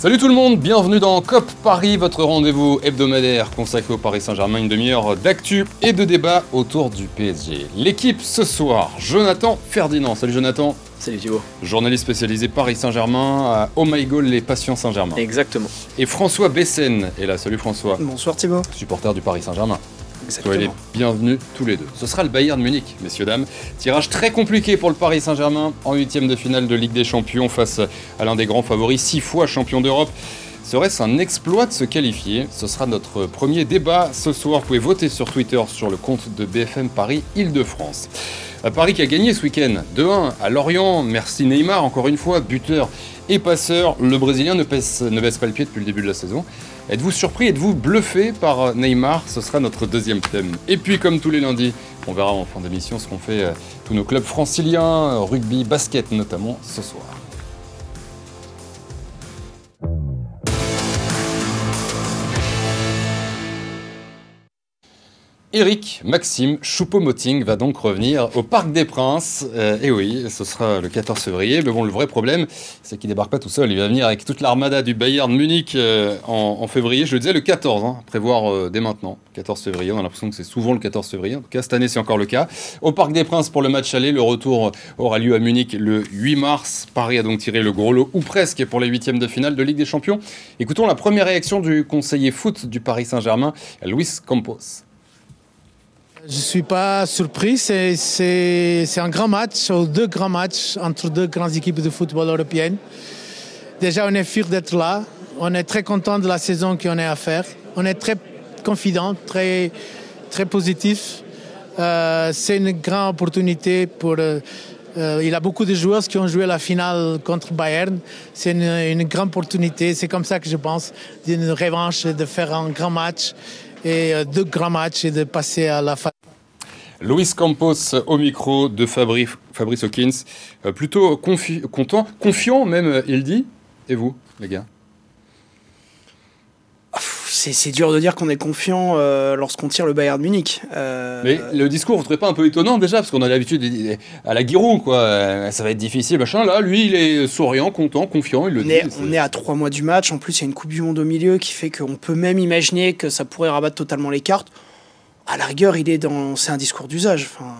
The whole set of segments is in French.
Salut tout le monde, bienvenue dans COP Paris, votre rendez-vous hebdomadaire consacré au Paris Saint-Germain, une demi-heure d'actu et de débat autour du PSG. L'équipe ce soir, Jonathan Ferdinand. Salut Jonathan. Salut Thibaut. Journaliste spécialisé Paris Saint-Germain à Oh My Goal, les passions Saint-Germain. Exactement. Et François Bessen est là. Salut François. Bonsoir Thibaut. Supporter du Paris Saint-Germain. Soyez les bienvenus tous les deux. Ce sera le Bayern Munich, messieurs, dames. Tirage très compliqué pour le Paris Saint-Germain en huitième de finale de Ligue des Champions face à l'un des grands favoris, six fois champion d'Europe. Serait-ce un exploit de se qualifier? Ce sera notre premier débat ce soir. Vous pouvez voter sur Twitter sur le compte de BFM Paris Île-de-France. À Paris qui a gagné ce week-end 2-1 à Lorient. Merci Neymar, encore une fois, buteur et passeur. Le Brésilien ne, pèse- ne baisse pas le pied depuis le début de la saison. Êtes-vous surpris, êtes-vous bluffé par Neymar? Ce sera notre deuxième thème. Et puis, comme tous les lundis, on verra en fin d'émission ce qu'ont fait euh, tous nos clubs franciliens, euh, rugby, basket notamment, ce soir. Eric Maxime Choupo-Moting va donc revenir au Parc des Princes. Euh, et oui, ce sera le 14 février. Mais bon, le vrai problème, c'est qu'il débarque pas tout seul. Il va venir avec toute l'armada du Bayern Munich euh, en, février. Je le disais, le 14, hein, prévoir euh, dès maintenant. 14 février, on a l'impression que c'est souvent le 14 février. En tout cas, cette année, c'est encore le cas. Au Parc des Princes pour le match aller. Le retour aura lieu à Munich le 8 mars. Paris a donc tiré le gros lot, ou presque, pour les huitièmes de finale de Ligue des Champions. Écoutons la première réaction du conseiller foot du Paris Saint-Germain, Luis Campos. Je ne suis pas surpris. C'est- un grand match, ou deux grands matchs entre deux grandes équipes de football européennes. Déjà, on est fiers d'être là. On est très content de la saison qu'on a à faire. On est très confident, très, très positif. Euh, C'est une grande opportunité pour. euh, euh, il y a beaucoup de joueurs qui ont joué la finale contre Bayern. C'est une, une grande opportunité. C'est comme ça que je pense d'une revanche, de faire un grand match et euh, deux grands matchs et de passer à la fin. Luis Campos au micro de Fabri- Fabrice Hawkins. Euh, plutôt confi- content, confiant même, euh, il dit. Et vous, les gars? C'est c'est dur de dire qu'on est confiant euh, lorsqu'on tire le Bayern Munich. Euh, Mais le discours, vous trouvez pas un peu étonnant déjà? Parce qu'on a l'habitude de- à la Giroud, quoi. Euh, Ça va être difficile, machin. Là, lui, il est souriant, content, confiant, il le on, dit. est, on est à trois mois du match. En plus, il y a une Coupe du Monde au milieu qui fait qu'on peut même imaginer que ça pourrait rabattre totalement les cartes. À la rigueur, il est dans. C'est un discours d'usage. Enfin,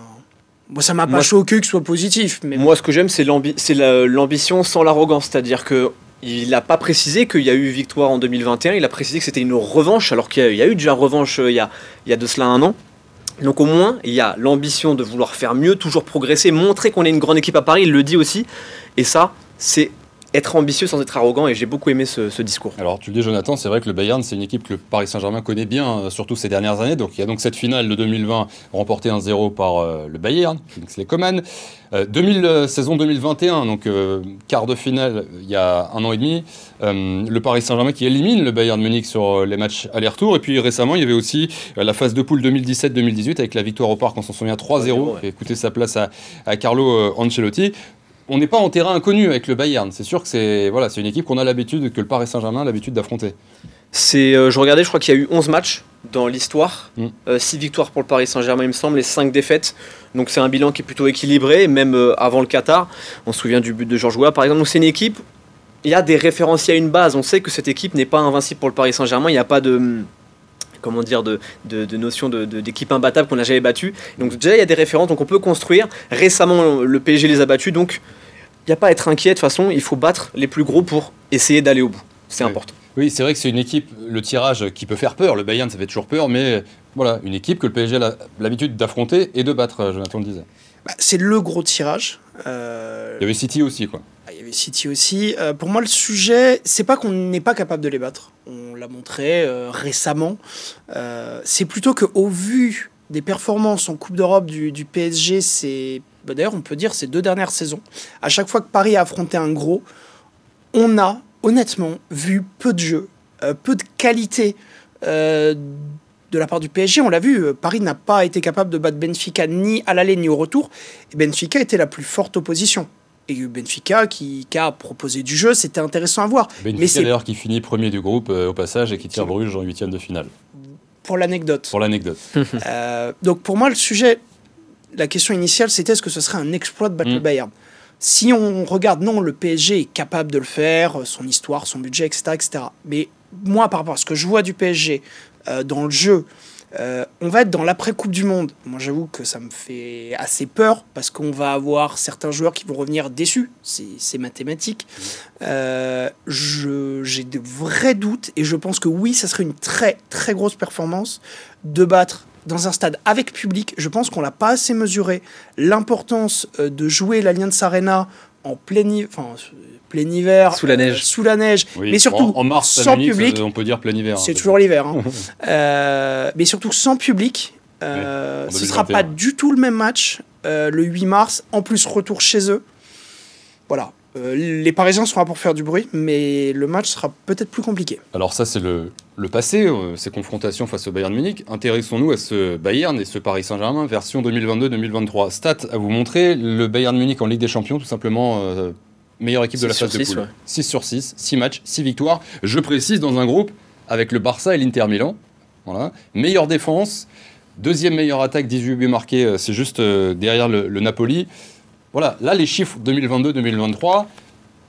moi, ça m'a pas choqué que ce soit positif. Mais Moi, ce que j'aime, c'est l'ambi- c'est la- l'ambition sans l'arrogance. C'est-à-dire que il n'a pas précisé qu'il y a eu victoire en 2021. Il a précisé que c'était une revanche, alors qu'il y, a- il y a eu déjà revanche euh, il y a, il y a de cela un an. Donc au moins, il y a l'ambition de vouloir faire mieux, toujours progresser, montrer qu'on est une grande équipe à Paris. Il le dit aussi. Et ça, c'est être ambitieux sans être arrogant. Et j'ai beaucoup aimé ce, ce discours. Alors, tu le dis, Jonathan, c'est vrai que le Bayern, c'est une équipe que le Paris Saint-Germain connaît bien, euh, surtout ces dernières années. Donc, il y a donc cette finale de 2020 remportée 1-0 par euh, le Bayern, Kingsley Coman. Euh, 2000, euh, saison 2021, donc euh, quart de finale, il y a un an et demi, le Paris Saint-Germain qui élimine le Bayern Munich sur les matchs aller-retour. Et puis récemment, il y avait aussi la phase de poule 2017-2018 avec la victoire au parc, on s'en souvient, 3-0, ouais. qui a coûté sa place à, à Carlo Ancelotti on n'est pas en terrain inconnu avec le Bayern. C'est sûr que c'est voilà, c'est une équipe qu'on a l'habitude, que le Paris Saint-Germain a l'habitude d'affronter. C'est, euh, je regardais, je crois qu'il y a eu 11 matchs dans l'histoire, Mm. 6 victoires pour le Paris Saint-Germain, il me semble, et 5 défaites. Donc c'est un bilan qui est plutôt équilibré, même euh, avant le Qatar. On se souvient du but de Georges Weah, par exemple. Donc c'est une équipe, il y a des références, il y a une base. On sait que cette équipe n'est pas invincible pour le Paris Saint-Germain. Il n'y a pas de comment dire de, de, de notion de- de- d'équipe imbattable qu'on n'a jamais battue. Donc déjà il y a des références, donc on peut construire. Récemment le PSG les a battus, donc il n'y a pas à être inquiet. De toute façon, il faut battre les plus gros pour essayer d'aller au bout. C'est Oui. important. Oui, c'est vrai que c'est une équipe, le tirage qui peut faire peur. Le Bayern, ça fait toujours peur, mais voilà, une équipe que le PSG a l'habitude d'affronter et de battre, euh, Jonathan le disait. bah, c'est le gros tirage. Euh, Il y avait City aussi, quoi. City aussi. Euh, pour moi, le sujet, c'est pas qu'on n'est pas capable de les battre. On l'a montré euh, récemment. Euh, c'est plutôt que au vu des performances en Coupe d'Europe du, PSG, c'est bah, d'ailleurs on peut dire ces deux dernières saisons. À chaque fois que Paris a affronté un gros, on a honnêtement vu peu de jeux, peu de qualité. de la part du PSG, on l'a vu, Paris n'a pas été capable de battre Benfica ni à l'aller ni au retour. Et Benfica était la plus forte opposition. Et Benfica qui, qui a proposé du jeu, c'était intéressant à voir. Benfica c'est d'ailleurs qui finit premier du groupe euh, au passage et qui tire Bruges en huitième de finale. pour l'anecdote. Pour l'anecdote. Euh, donc pour moi, le sujet, la question initiale, c'était est-ce que ce serait un exploit de battre Mm. le Bayern? Si on regarde, non, le PSG est capable de le faire, son histoire, son budget, etc. etc. Mais moi, par rapport à ce que je vois du PSG euh, dans le jeu, euh, on va être dans l'après-Coupe du Monde. Moi, j'avoue que ça me fait assez peur parce qu'on va avoir certains joueurs qui vont revenir déçus. C'est mathématique. Euh, J'ai de vrais doutes et je pense que oui, ça serait une très très grosse performance de battre dans un stade avec public. Je pense qu'on l'a pas assez mesuré l'importance euh, de jouer l'Allianz Arena en plein, plein hiver, sous la neige, euh, sous la neige, mais surtout en, mars, sans public. On peut dire plein hiver. C'est hein, toujours l'hiver, hein. euh, mais surtout sans public. Euh, ce sera pas du tout le même match euh, le 8 mars. En plus, retour chez eux. Voilà. les Parisiens sont là pour faire du bruit, mais le match sera peut-être plus compliqué. Alors ça, c'est le, le, passé, ces confrontations face au Bayern Munich. Intéressons-nous à ce Bayern et ce Paris Saint-Germain version 2022-2023. Stat à vous montrer, le Bayern Munich en Ligue des Champions, tout simplement meilleure équipe de la phase de poule. 6 sur 6, 6 matchs, 6 victoires. Je précise, dans un groupe avec le Barça et l'Inter Milan. Voilà. Meilleure défense, deuxième meilleure attaque, 18 buts marqués, euh, c'est juste euh, derrière le, Napoli. Voilà, là les chiffres 2022-2023,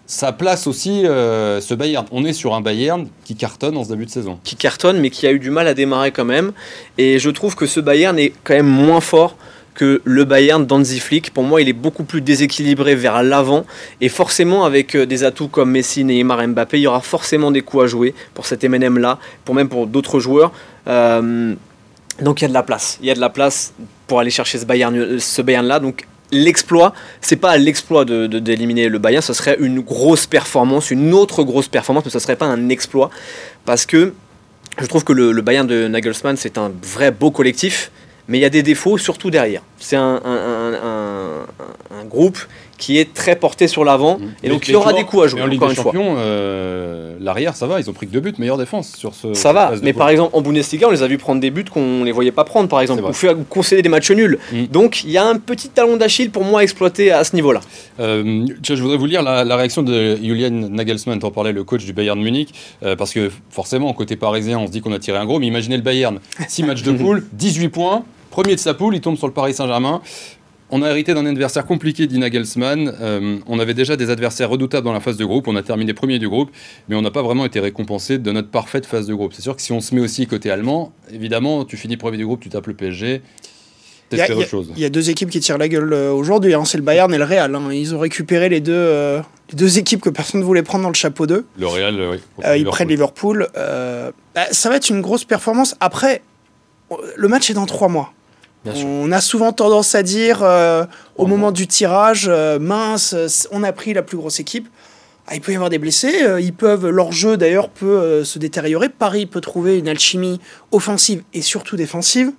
ça place aussi euh, ce Bayern. On est sur un Bayern qui cartonne en ce début de saison. Qui cartonne, mais qui a eu du mal à démarrer quand même. Et je trouve que ce Bayern est quand même moins fort le Bayern d'Anzi Flick. Pour moi, il est beaucoup plus déséquilibré vers l'avant. Et forcément, avec euh, des atouts comme Messi, Neymar, Mbappé, il y aura forcément des coups à jouer pour cet MNM-là, pour même pour d'autres joueurs. Euh, donc il y a de la place. Il y a de la place pour aller chercher ce Bayern, Bayern là. Donc l'exploit, c'est pas l'exploit d'éliminer le Bayern, ce serait une grosse performance, une autre grosse performance, mais ce serait pas un exploit parce que je trouve que le Bayern de Nagelsmann c'est un vrai beau collectif mais il y a des défauts surtout derrière. C'est un, groupe qui est très porté sur l'avant mmh. et donc il y aura des coups à jouer. en Ligue des Champions, euh, l'arrière ça va, ils ont pris que deux buts, meilleure défense sur ce. Ça va, mais par exemple en Bundesliga, on les a vu prendre des buts qu'on les voyait pas prendre, par exemple, ou faire concéder des matchs nuls. Mmh. Donc il y a un petit talon d'Achille pour moi à exploiter à ce niveau-là. Euh, je voudrais vous lire la, réaction de Julian Nagelsmann, en parlait le coach du Bayern Munich, euh, parce que forcément côté parisien, on se dit qu'on a tiré un gros, mais imaginez le Bayern, 6 matchs de poule, 18 points. Premier de sa poule, il tombe sur le Paris Saint-Germain. On a hérité d'un adversaire compliqué d'Ina Gelsman. Euh, on avait déjà des adversaires redoutables dans la phase de groupe. On a terminé premier du groupe, mais on n'a pas vraiment été récompensé de notre parfaite phase de groupe. C'est sûr que si on se met aussi côté allemand, évidemment, tu finis premier du groupe, tu tapes le PSG. Il y, a, il y, a deux équipes qui tirent la gueule euh, aujourd'hui, hein. c'est le Bayern et le Real. Hein. Ils ont récupéré les deux, euh, deux équipes que personne ne voulait prendre dans le chapeau d'eux. Le Real, oui. ils prennent Liverpool. Bah, ça va être une grosse performance. Après, le match est dans trois mois. On a souvent tendance à dire euh, au moment du tirage, euh, mince, on a pris la plus grosse équipe. Ah, il peut y avoir des blessés, euh, ils peuvent, leur jeu d'ailleurs peut se détériorer. Paris peut trouver une alchimie offensive et surtout défensive.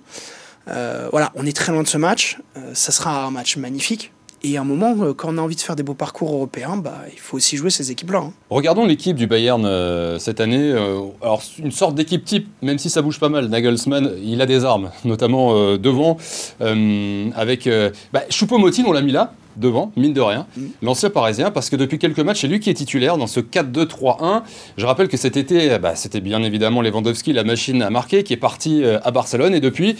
voilà, on est très loin de ce match. ça sera un match magnifique. Et à un moment, euh, quand on a envie de faire des beaux parcours européens, bah, il faut aussi jouer ces équipes-là. Hein. Regardons l'équipe du Bayern euh, cette année. Euh, alors, une sorte d'équipe type, même si ça bouge pas mal. Nagelsmann, il a des armes, notamment devant. avec bah, Choupo-Moting, on l'a mis là, devant, mine de rien, mm. l'ancien parisien, parce que depuis quelques matchs, c'est lui qui est titulaire dans ce 4-2-3-1. Je rappelle que cet été, bah, c'était bien évidemment Lewandowski, la machine à marquer, qui est parti à Barcelone, et depuis,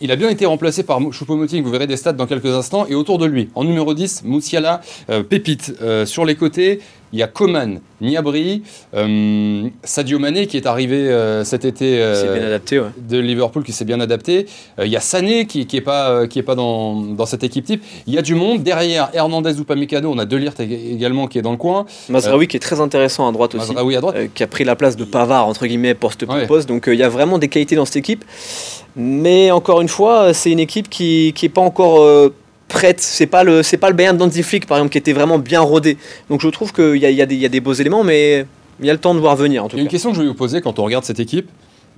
il a bien été remplacé par Choupo-Moting, vous verrez des stats dans quelques instants, et autour de lui, en numéro 10, Moussiala, euh, Pépite. Euh, sur les côtés, il y a Coman, Niabri, euh, Sadio Mané qui est arrivé cet été de Liverpool, qui s'est bien adapté. il y a Sané qui n'est pas, qui est pas dans, cette équipe type. Il y a du monde. Derrière, Hernandez ou Pamecano, on a Delirte également qui est dans le coin. Mazraoui qui est très intéressant à droite aussi. à droite. qui a pris la place de Pavard, entre guillemets, poste pour poste. Donc il y a vraiment des qualités dans cette équipe. Mais encore une fois, c'est une équipe qui n'est pas encore euh, prête. C'est pas le c'est pas le Bayern d'Anzi Flick par exemple qui était vraiment bien rodé. Donc je trouve qu'il y a, y, a y a, des beaux éléments, mais il y a le temps de voir venir en tout Il y a une question que je vais vous poser quand on regarde cette équipe.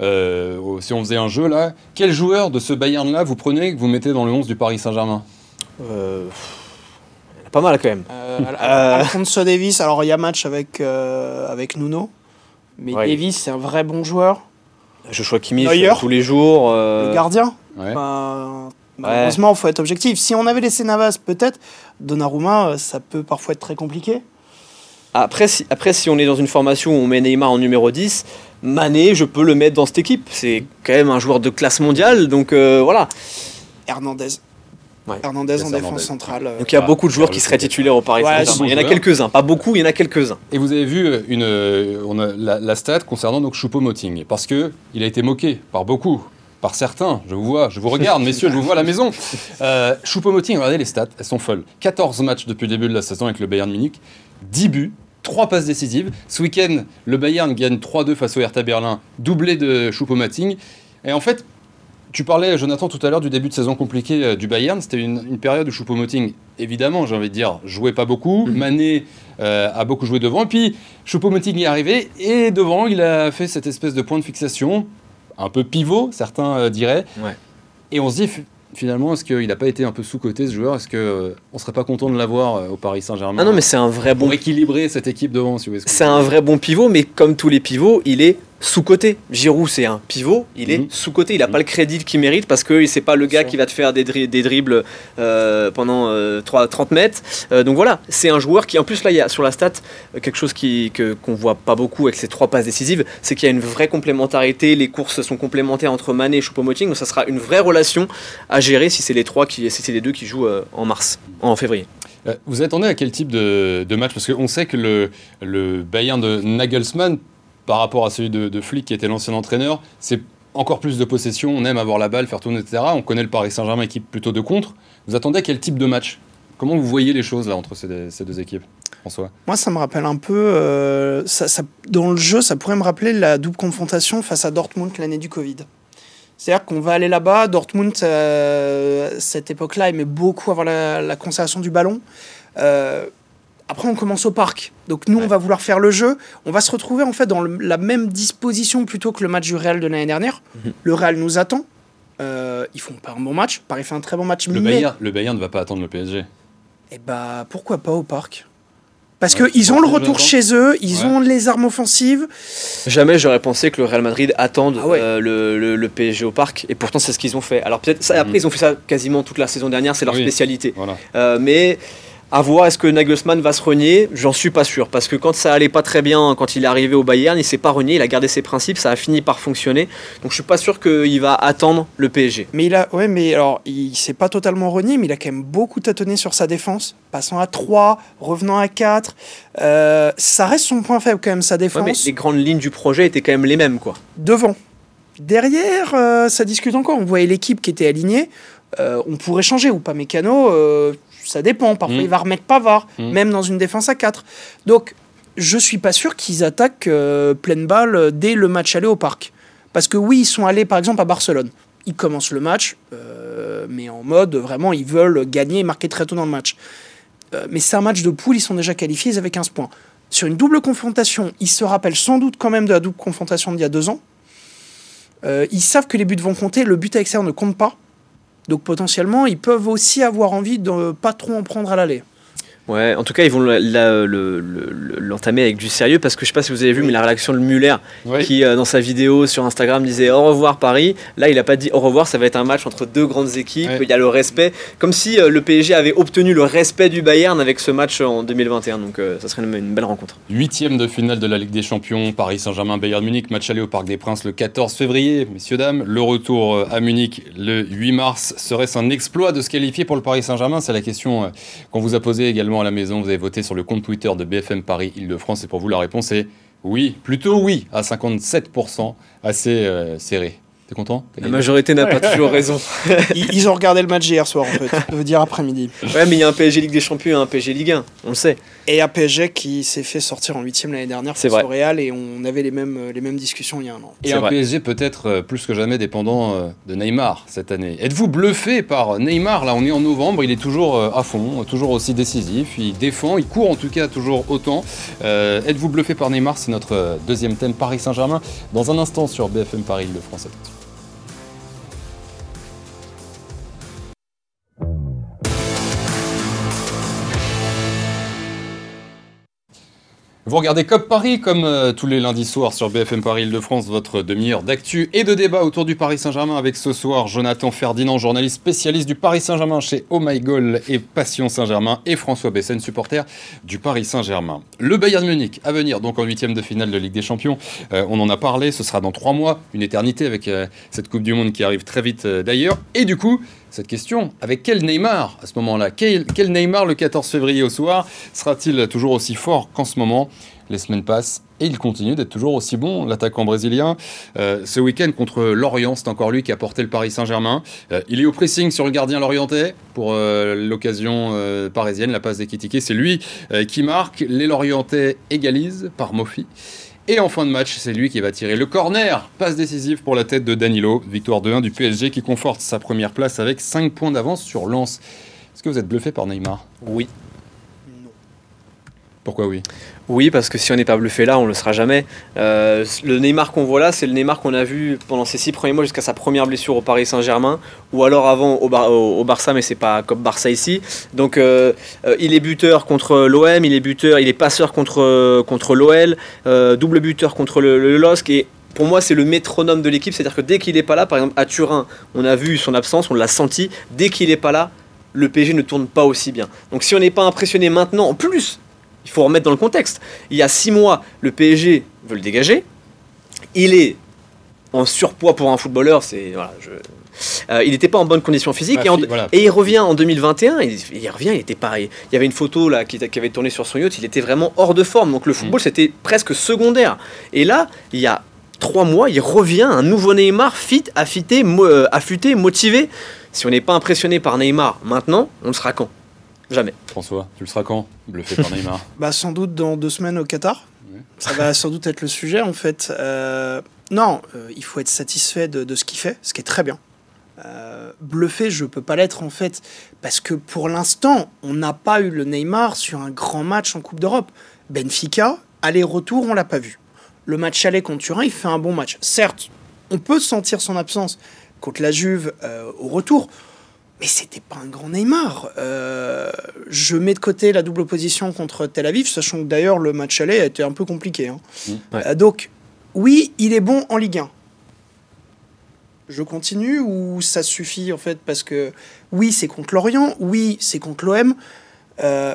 Euh, si on faisait un jeu là, quel joueur de ce Bayern là vous prenez que vous mettez dans le 11 du Paris Saint-Germain? Euh, Pas mal quand même. Alfonso Davis, alors il y a match avec, avec Nuno, mais Davis c'est un vrai bon joueur. Joshua Kimmich tous les jours. Euh, le gardien bah, Malheureusement, il faut être objectif. Si on avait laissé Navas, peut-être, Donnarumma, euh, ça peut parfois être très compliqué. Après si, après, si on est dans une formation où on met Neymar en numéro 10, Mané, je peux le mettre dans cette équipe. C'est quand même un joueur de classe mondiale, donc euh, voilà. Hernandez. Hernandez Yes, en Hernandez. défense centrale. euh, Donc il y a Ah, beaucoup de joueurs qui seraient titulaires au Paris Ouais, Saint-Germain. Il y en a quelques-uns, pas beaucoup, il y en a quelques-uns. Et vous avez vu une, euh, on a la, la stat concernant donc Choupo-Moting, parce que il a été moqué par beaucoup, par certains. Je vous vois, je vous regarde, messieurs, je vous vois à la maison. Euh, Choupo-Moting, regardez les stats, elles sont folles. 14 matchs depuis le début de la saison avec le Bayern Munich, 10 buts. 3 passes décisives. Ce week-end, le Bayern gagne 3-2 face au Hertha Berlin, doublé de Choupo-Moting. Et en fait, tu parlais, Jonathan, tout à l'heure du début de saison compliqué euh, du Bayern. C'était une, une période où Choupo-Moting, évidemment, j'ai envie de dire, jouait pas beaucoup. Mané euh, a beaucoup joué devant. Et puis, Choupo-Moting est arrivé. Et devant, il a fait cette espèce de point de fixation, un peu pivot, certains euh, diraient. Ouais. Et on se dit, fi- finalement, est-ce qu'il n'a pas été un peu sous-coté, ce joueur? Est-ce qu'on ne serait pas content de l'avoir euh, au Paris Saint-Germain? Ah non, mais c'est un vrai bon Pour équilibrer cette équipe devant, si vous voulez. C'est un vrai bon pivot, mais comme tous les pivots, il est sous-côté. Giroud, c'est un pivot, il est Mhm. sous-côté. Il n'a Mhm. pas le crédit qu'il mérite parce que c'est pas le gars qui va te faire des, dri- des dribbles euh, pendant euh, 3 30 mètres. Euh, donc voilà, c'est un joueur qui, en plus, là, il y a sur la stat euh, quelque chose qui, que, qu'on voit pas beaucoup avec ces trois passes décisives, c'est qu'il y a une vraie complémentarité. Les courses sont complémentaires entre Mané et Choupo-Moting, donc ça sera une vraie relation à gérer si c'est les trois qui, si c'est les deux qui jouent euh, en mars, en février. Euh, Vous attendez à quel type de, de match? Parce qu'on sait que le, le Bayern de Nagelsmann, par rapport à celui de, Flick qui était l'ancien entraîneur, c'est encore plus de possession, on aime avoir la balle, faire tourner, etc. On connaît le Paris Saint-Germain, équipe plutôt de contre. Vous attendez à quel type de match? Comment vous voyez les choses là entre ces, deux- équipes, François? Moi, ça me rappelle un peu. euh, ça- dans le jeu, ça pourrait me rappeler la double confrontation face à Dortmund l'année du Covid. C'est-à-dire qu'on va aller là-bas. Dortmund, euh, cette époque-là, aimait beaucoup avoir la, la conservation du ballon. Euh, après, on commence au parc. Donc, nous, Ouais. on va vouloir faire le jeu. On va se retrouver en fait dans le- la même disposition plutôt que le match du Real de l'année dernière. Mhm. Le Real nous attend. Euh, ils font pas un bon match. Paris fait un très bon match. le mais Bayern, le Bayern ne va pas attendre le PSG. eh bah, pourquoi pas au parc? Parce Ouais, qu'ils ont le retour chez eux, ils Ouais. ont les armes offensives. Jamais j'aurais pensé que le Real Madrid attende Ah ouais. euh, le, le- le PSG au parc, et pourtant c'est ce qu'ils ont fait. Alors peut-être, ça, après Mhm. ils ont fait ça quasiment toute la saison dernière, c'est leur Oui. spécialité. Voilà. Euh, mais à voir, est-ce que Nagelsmann va se renier J'en suis pas sûr, parce que quand ça allait pas très bien, quand il est arrivé au Bayern, il s'est pas renié, il a gardé ses principes, ça a fini par fonctionner. Donc je suis pas sûr qu'il va attendre le PSG. Mais il a, ouais, mais alors, il s'est pas totalement renié, mais il a quand même beaucoup tâtonné sur sa défense, passant à 3, revenant à 4. Euh, ça reste son point faible quand même, sa Ouais, défense. mais les grandes lignes du projet étaient quand même les mêmes, quoi. Devant. Derrière, euh, ça discute encore. On voyait l'équipe qui était alignée. Euh, on pourrait changer ou pas Mécano, ça dépend. Parfois, Mm. il va remettre Pavard, Mm. même dans une défense à 4. Donc, je suis pas sûr qu'ils attaquent euh, pleine balle euh, dès le match aller au parc. Parce que oui, ils sont allés par exemple à Barcelone. Ils commencent le match, euh, mais en mode vraiment, ils veulent gagner et marquer très tôt dans le match. Euh, mais c'est un match de poule, ils sont déjà qualifiés, ils avaient 15 points. Sur une double confrontation, ils se rappellent sans doute quand même de la double confrontation d'il y a deux ans. Ils savent que les buts vont compter, le but à l'extérieur ne compte pas. Donc potentiellement, ils peuvent aussi avoir envie de pas trop en prendre à l'aller. Ouais, en tout cas, ils vont le- l'entamer avec du sérieux parce que je sais pas si vous avez vu, mais la réaction de Muller Oui. qui, euh, dans sa vidéo sur Instagram, disait au revoir Paris. Là, il a pas dit au revoir, ça va être un match entre deux grandes équipes. Ouais. Il y a le respect, comme si euh, le PSG avait obtenu le respect du Bayern avec ce match en 2021. Donc, euh, ça serait une, une belle rencontre. Huitième de finale de la Ligue des Champions, Paris Saint-Germain, Bayern Munich, match aller au Parc des Princes le 14 février, messieurs, dames. Le retour euh, à Munich le 8 mars. Serait-ce un exploit de se qualifier pour le Paris Saint-Germain C'est la question euh, qu'on vous a posée également à la maison. Vous avez voté sur le compte Twitter de BFM Paris Île-de-France et pour vous, la réponse est oui, plutôt oui, à 57%, assez euh, serré. T'es content La majorité n'a pas toujours raison. Ils, ils ont regardé le match hier soir, en fait. Je veux dire après-midi. Ouais, mais il y a un PSG Ligue des Champions et un PSG Ligue 1, on le sait. Et un PSG qui s'est fait sortir en huitième l'année dernière C'est face vrai. au Real et on avait les mêmes, les mêmes discussions il y a un an. Et un vrai. PSG peut-être euh, plus que jamais dépendant euh, de Neymar cette année. Êtes-vous bluffé par Neymar? Là, on est en novembre, il est toujours euh, à fond, toujours aussi décisif, il défend, il court en tout cas toujours autant. Euh, Êtes-vous bluffé par Neymar? C'est notre deuxième thème Paris Saint-Germain. Dans un instant sur BFM Paris de France. Vous regardez COP Paris comme euh, tous les lundis soirs sur BFM Paris Île-de-France, votre demi-heure d'actu et de débat autour du Paris Saint-Germain avec ce soir Jonathan Ferdinand, journaliste spécialiste du Paris Saint-Germain chez Oh My Goal et Passion Saint-Germain et François Bessen, supporter du Paris Saint-Germain. Le Bayern Munich à venir donc en huitième de finale de Ligue des Champions. Euh, on en a parlé, ce sera dans trois mois, une éternité avec euh, cette Coupe du Monde qui arrive très vite d'ailleurs. Et du coup, cette question. Avec quel Neymar à ce moment-là quel, quel Neymar le 14 février au soir Sera-t-il toujours aussi fort qu'en ce moment Les semaines passent et il continue d'être toujours aussi bon, l'attaquant brésilien. Euh, ce week-end contre Lorient, c'est encore lui qui a porté le Paris Saint-Germain. Euh, il est au pressing sur le gardien lorientais pour euh, l'occasion parisienne, la passe d'Ekitike. C'est lui qui marque. Les Lorientais égalisent par Mofi. Et en fin de match, c'est lui qui va tirer le corner. Passe décisive pour la tête de Danilo. Victoire 2-1 du PSG qui conforte sa première place avec 5 points d'avance sur Lens. Est-ce que vous êtes bluffé par Neymar? Oui. Pourquoi oui? Oui, parce que si on n'est pas bluffé là, on ne le sera jamais. Euh, le Neymar qu'on voit là, c'est le Neymar qu'on a vu pendant ses six premiers mois jusqu'à sa première blessure au Paris Saint-Germain, ou alors avant au, Barça, mais c'est pas comme Barça ici. Donc euh, euh, il est buteur contre l'OM, il est buteur, il est passeur contre, contre l'OL, double buteur contre le, le LOSC et pour moi, c'est le métronome de l'équipe. C'est-à-dire que dès qu'il n'est pas là, par exemple à Turin, on a vu son absence, on l'a senti. Dès qu'il n'est pas là, le PSG ne tourne pas aussi bien. Donc si on n'est pas impressionné maintenant, en plus il faut remettre dans le contexte. Il y a six mois, le PSG veut le dégager. Il est en surpoids pour un footballeur. C'est euh, il n'était pas en bonne condition physique et, il revient en 2021. Il, revient, il était pareil. Il y avait une photo là qui, avait tourné sur son yacht. Il était vraiment hors de forme. Donc le football mm. c'était presque secondaire. Et là, il y a trois mois, il revient un nouveau Neymar fit, affûté, euh, affûté, motivé. Si on n'est pas impressionné par Neymar maintenant, on le sera quand? Jamais. François, tu le seras quand? Bluffé par Neymar Bah sans doute dans deux semaines au Qatar. Ça va sans doute être le sujet en fait. Euh, non, euh, il faut être satisfait de, ce qu'il fait, ce qui est très bien. Euh, bluffé, je peux pas l'être en fait, parce que pour l'instant, on n'a pas eu le Neymar sur un grand match en Coupe d'Europe. Benfica, aller-retour, on l'a pas vu. Le match aller contre Turin, il fait un bon match. Certes, on peut sentir son absence contre la Juve au retour mais c'était pas un grand Neymar. Euh, je mets de côté la double opposition contre Tel Aviv, sachant que d'ailleurs le match aller a été un peu compliqué. Hein. Mmh. Euh, donc, oui, il est bon en Ligue 1. Je continue ou ça suffit en fait parce que oui, c'est contre Lorient, oui, c'est contre l'OM. Euh,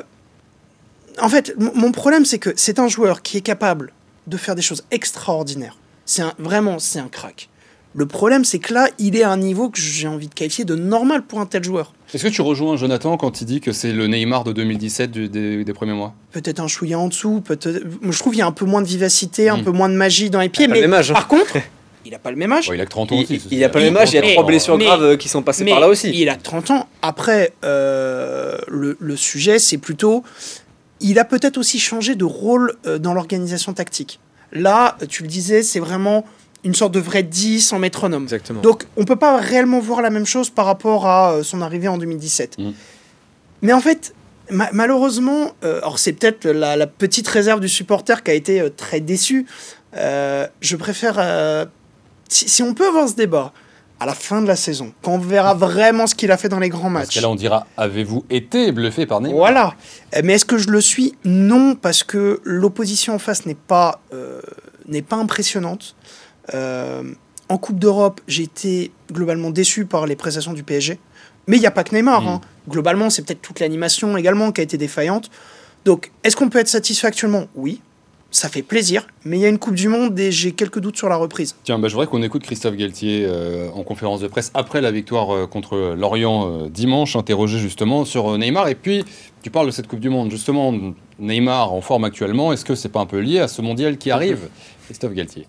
en fait, mon problème, c'est que c'est un joueur qui est capable de faire des choses extraordinaires. C'est vraiment, c'est un crack. Le problème, c'est que là, il est à un niveau que j'ai envie de qualifier de normal pour un tel joueur. Est-ce que tu rejoins Jonathan quand il dit que c'est le Neymar de 2017 des, premiers mois? Peut-être un chouïa en dessous, peut-être. Je trouve qu'il y a un peu moins de vivacité, un hmm. peu moins de magie dans les pieds, mais hein. par contre. Il n'a pas le même âge. il a 30 ans aussi. Il n'a pas le même âge, il y a trois blessures graves euh, qui sont passées par là aussi. Il a 30 ans. Après, euh, le, sujet, c'est plutôt. Il a peut-être aussi changé de rôle euh, dans l'organisation tactique. Là, tu le disais, c'est vraiment une sorte de vrai 10 en métronome. Exactement. Donc on peut pas réellement voir la même chose par rapport à euh, son arrivée en 2017. Mm. Mais en fait, malheureusement, euh, alors c'est peut-être la, petite réserve du supporter qui a été euh, très déçu. je préfère, si, on peut avoir ce débat à la fin de la saison, quand on verra vraiment ce qu'il a fait dans les grands matchs. Parce que là, on dira, avez-vous été bluffé par Neymar? Voilà. Mais est-ce que je le suis? Non, parce que l'opposition en face n'est pas, n'est pas impressionnante. Euh, en Coupe d'Europe, j'ai été globalement déçu par les prestations du PSG. Mais il n'y a pas que Neymar. Mm. Hein. Globalement, c'est peut-être toute l'animation également qui a été défaillante. Donc, est-ce qu'on peut être satisfait actuellement? Oui. Ça fait plaisir, mais il y a une Coupe du Monde et j'ai quelques doutes sur la reprise. Tiens, bah, je voudrais qu'on écoute Christophe Galtier euh, en conférence de presse après la victoire euh, contre Lorient dimanche, interrogé justement sur Neymar. Et puis, tu parles de cette Coupe du Monde. Justement, Neymar en forme actuellement, est-ce que c'est pas un peu lié à ce mondial qui arrive? Christophe Galtier.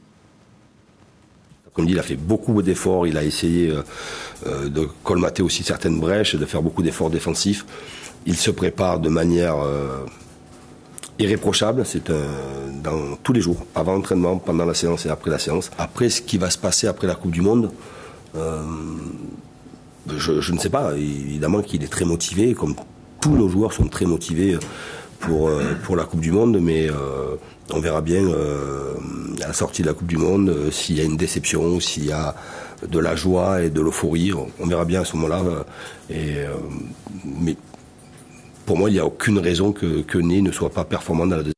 Comme dit, il a fait beaucoup d'efforts, il a essayé euh, euh, de colmater aussi certaines brèches, de faire beaucoup d'efforts défensifs. Il se prépare de manière euh, irréprochable, c'est dans tous les jours, avant l'entraînement, pendant la séance et après la séance. Après, ce qui va se passer après la Coupe du Monde, je, ne sais pas. Évidemment qu'il est très motivé, comme tous nos joueurs sont très motivés pour, pour la Coupe du Monde, mais on verra bien euh, à la sortie de la Coupe du Monde euh, s'il y a une déception, s'il y a de la joie et de l'euphorie. On verra bien à ce moment-là. Euh, mais pour moi, il n'y a aucune raison que, que Ney ne soit pas performant dans la deuxième.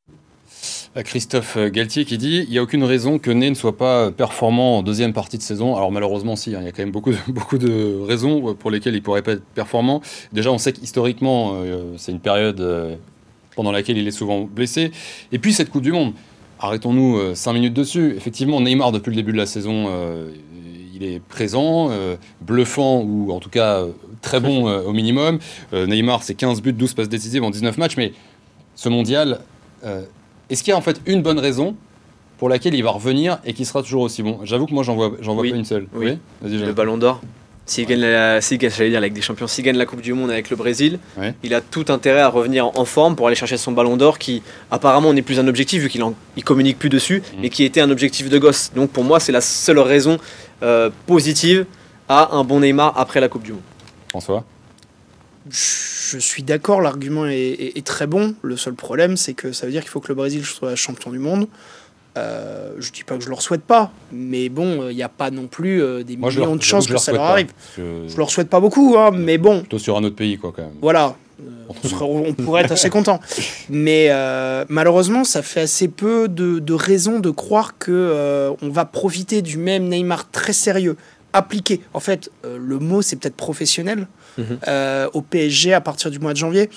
Christophe Galtier qui dit il n'y a aucune raison que Ney ne soit pas performant en deuxième partie de saison. Alors malheureusement, si, hein, il y a quand même beaucoup de, beaucoup de raisons pour lesquelles il ne pourrait pas être performant. Déjà, on sait qu'historiquement, c'est une période pendant laquelle il est souvent blessé. Et puis cette Coupe du Monde, arrêtons-nous 5 euh, minutes dessus. Effectivement, Neymar, depuis le début de la saison, euh, il est présent, euh, bluffant ou en tout cas euh, très bon euh, au minimum. Neymar, c'est 15 buts, 12 passes décisives en 19 matchs, mais ce mondial, est-ce qu'il y a en fait une bonne raison pour laquelle il va revenir et qui sera toujours aussi bon? J'avoue que moi, j'en vois, j'en vois Oui. pas une seule. Oui. Vas-y, Le ballon d'or. S'il gagne, la, j'allais dire, la Ligue des Champions, s'il gagne la Coupe du Monde avec le Brésil, Ouais. il a tout intérêt à revenir en forme pour aller chercher son ballon d'or qui apparemment n'est plus un objectif vu qu'il il communique plus dessus, Mhm. mais qui était un objectif de gosse. Donc pour moi, c'est la seule raison euh, positive à un bon Neymar après la Coupe du Monde. François? Je suis d'accord, l'argument est, est- est très bon. Le seul problème, c'est que ça veut dire qu'il faut que le Brésil soit champion du monde. Euh, je dis pas que je leur souhaite pas, mais bon, il n'y a pas non plus euh, des Moi, je millions leur- de chances que, je ça leur arrive. que- Je leur souhaite pas beaucoup, hein, mais bon, Plutôt sur un autre pays, quoi, quand même. voilà. Euh, on, serait- on pourrait être assez content. Mais euh, malheureusement, ça fait assez peu de, de raisons de croire que euh, on va profiter du même Neymar très sérieux, appliqué. En fait, euh, le mot, c'est peut-être professionnel Mhm. euh, au PSG à partir du mois de janvier.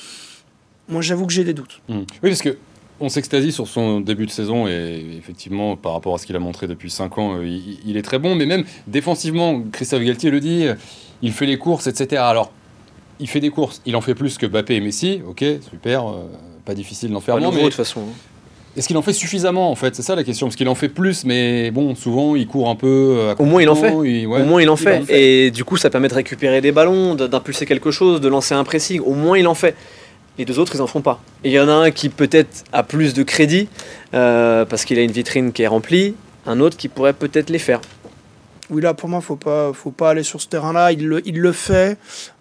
Moi, j'avoue que j'ai des doutes. Mm. Oui, parce que on s'extasie sur son début de saison et effectivement, par rapport à ce qu'il a montré depuis 5 ans, euh, il, il est très bon. Mais même défensivement, Christophe Galtier le dit, euh, il fait les courses, etc. Alors, il fait des courses, il en fait plus que Mbappé et Messi, ok, super, euh, pas difficile d'en faire Pas Mais de toute façon. hein. est-ce qu'il en fait suffisamment en fait? C'est ça la question, parce qu'il en fait plus, mais bon, souvent il court un peu. à Au moins, il en il- ouais. Au moins, il en Il fait. en fait. Et du coup, ça permet de récupérer des ballons, d'impulser quelque chose, de lancer un pressing. Au moins, il en fait. Les deux autres, ils en font pas. Et il y en a un qui peut-être a plus de crédit euh, parce qu'il a une vitrine qui est remplie, un autre qui pourrait peut-être les faire. Oui, là, pour moi, faut pas, faut pas aller sur ce terrain-là. Il le, il le fait.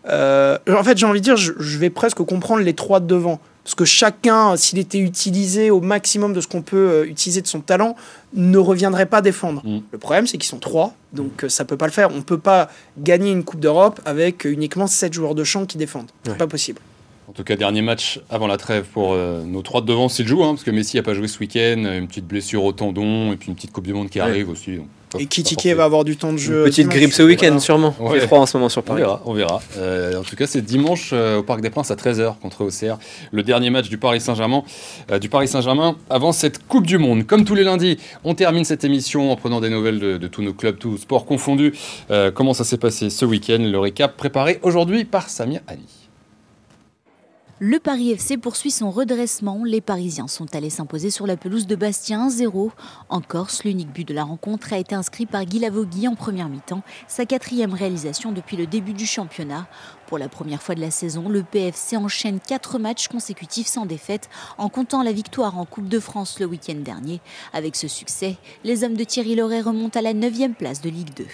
Euh, en fait, j'ai envie de dire, je, je vais presque comprendre les trois de devant. Parce que chacun, s'il était utilisé au maximum de ce qu'on peut euh, utiliser de son talent, ne reviendrait pas défendre. Mm. Le problème, c'est qu'ils sont trois, donc euh, ça peut pas le faire. On peut pas gagner une Coupe d'Europe avec uniquement sept joueurs de champ qui défendent. C'est Ouais. pas possible. En tout cas, dernier match avant la trêve pour euh, nos trois de devant s'ils jouent, hein, parce que Messi n'a pas joué ce week-end, une petite blessure au tendon et puis une petite Coupe du Monde qui Ouais. arrive aussi. donc, Et Kitike va avoir du temps de jeu. Une petite dimanche. grippe ce week-end, Voilà. sûrement. Il fait froid en ce moment sur On Paris. verra, on verra. Euh, en tout cas, c'est dimanche euh, au Parc des Princes à 13h contre OCR, le dernier match du Paris Saint-Germain. euh, du Paris Saint-Germain avant cette Coupe du Monde. Comme tous les lundis, on termine cette émission en prenant des nouvelles de, de tous nos clubs, tous sports confondus. Euh, comment ça s'est passé ce week-end? Le récap préparé aujourd'hui par Samia Ali. Le Paris FC poursuit son redressement. Les Parisiens sont allés s'imposer sur la pelouse de Bastien 1-0. En Corse, l'unique but de la rencontre a été inscrit par Guy Lavogui en première mi-temps, sa quatrième réalisation depuis le début du championnat. Pour la première fois de la saison, le PFC enchaîne quatre matchs consécutifs sans défaite en comptant la victoire en Coupe de France le week-end dernier. Avec ce succès, les hommes de Thierry Loret remontent à la 9 place de Ligue 2.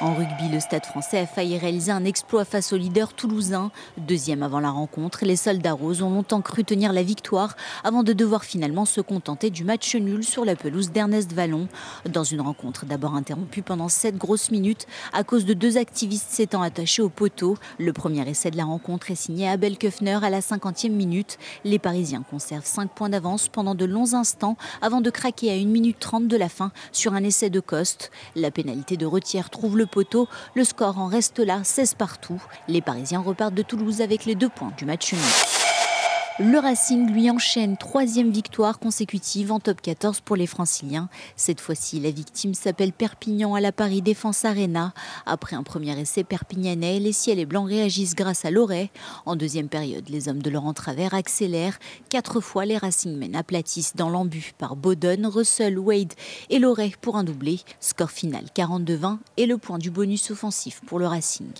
En rugby, le Stade français a failli réaliser un exploit face au leader toulousain. Deuxième avant la rencontre, les soldats roses ont longtemps cru tenir la victoire avant de devoir finalement se contenter du match nul sur la pelouse d'Ernest Vallon. Dans une rencontre d'abord interrompue pendant 7 grosses minutes à cause de deux activistes s'étant attachés au poteau. Le premier essai de la rencontre est signé Abel Köfner à la 50e minute. Les Parisiens conservent 5 points d'avance pendant de longs instants avant de craquer à 1 minute 30 de la fin sur un essai de Coste. La pénalité de retière trouve le poteau. Le score en reste là, 16 partout. Les Parisiens repartent de Toulouse avec les deux points du match nul. Le Racing lui enchaîne troisième victoire consécutive en top 14 pour les franciliens. Cette fois-ci, la victime s'appelle Perpignan à la Paris Défense Arena. Après un premier essai perpignanais, les ciels et blancs réagissent grâce à Loret. En deuxième période, les hommes de Laurent Travers accélèrent. Quatre fois, les Racingmen aplatissent dans l'embut par Bodon, Russell, Wade et Loret pour un doublé. Score final 42-20 et le point du bonus offensif pour le Racing.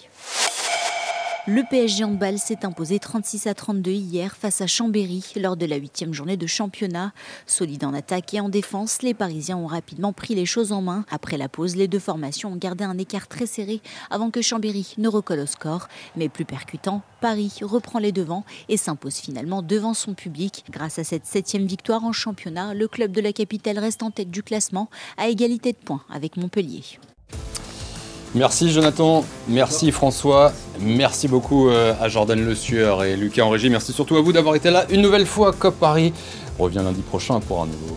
Le PSG Handball s'est imposé 36 à 32 hier face à Chambéry lors de la huitième journée de championnat. Solide en attaque et en défense, les Parisiens ont rapidement pris les choses en main. Après la pause, les deux formations ont gardé un écart très serré avant que Chambéry ne recolle au score. Mais plus percutant, Paris reprend les devants et s'impose finalement devant son public. Grâce à cette septième victoire en championnat, le club de la capitale reste en tête du classement à égalité de points avec Montpellier. Merci Jonathan, merci François, merci beaucoup euh, à Jordan Le Sueur et Lucas en régie. Merci surtout à vous d'avoir été là une nouvelle fois. COP Paris revient lundi prochain pour un nouveau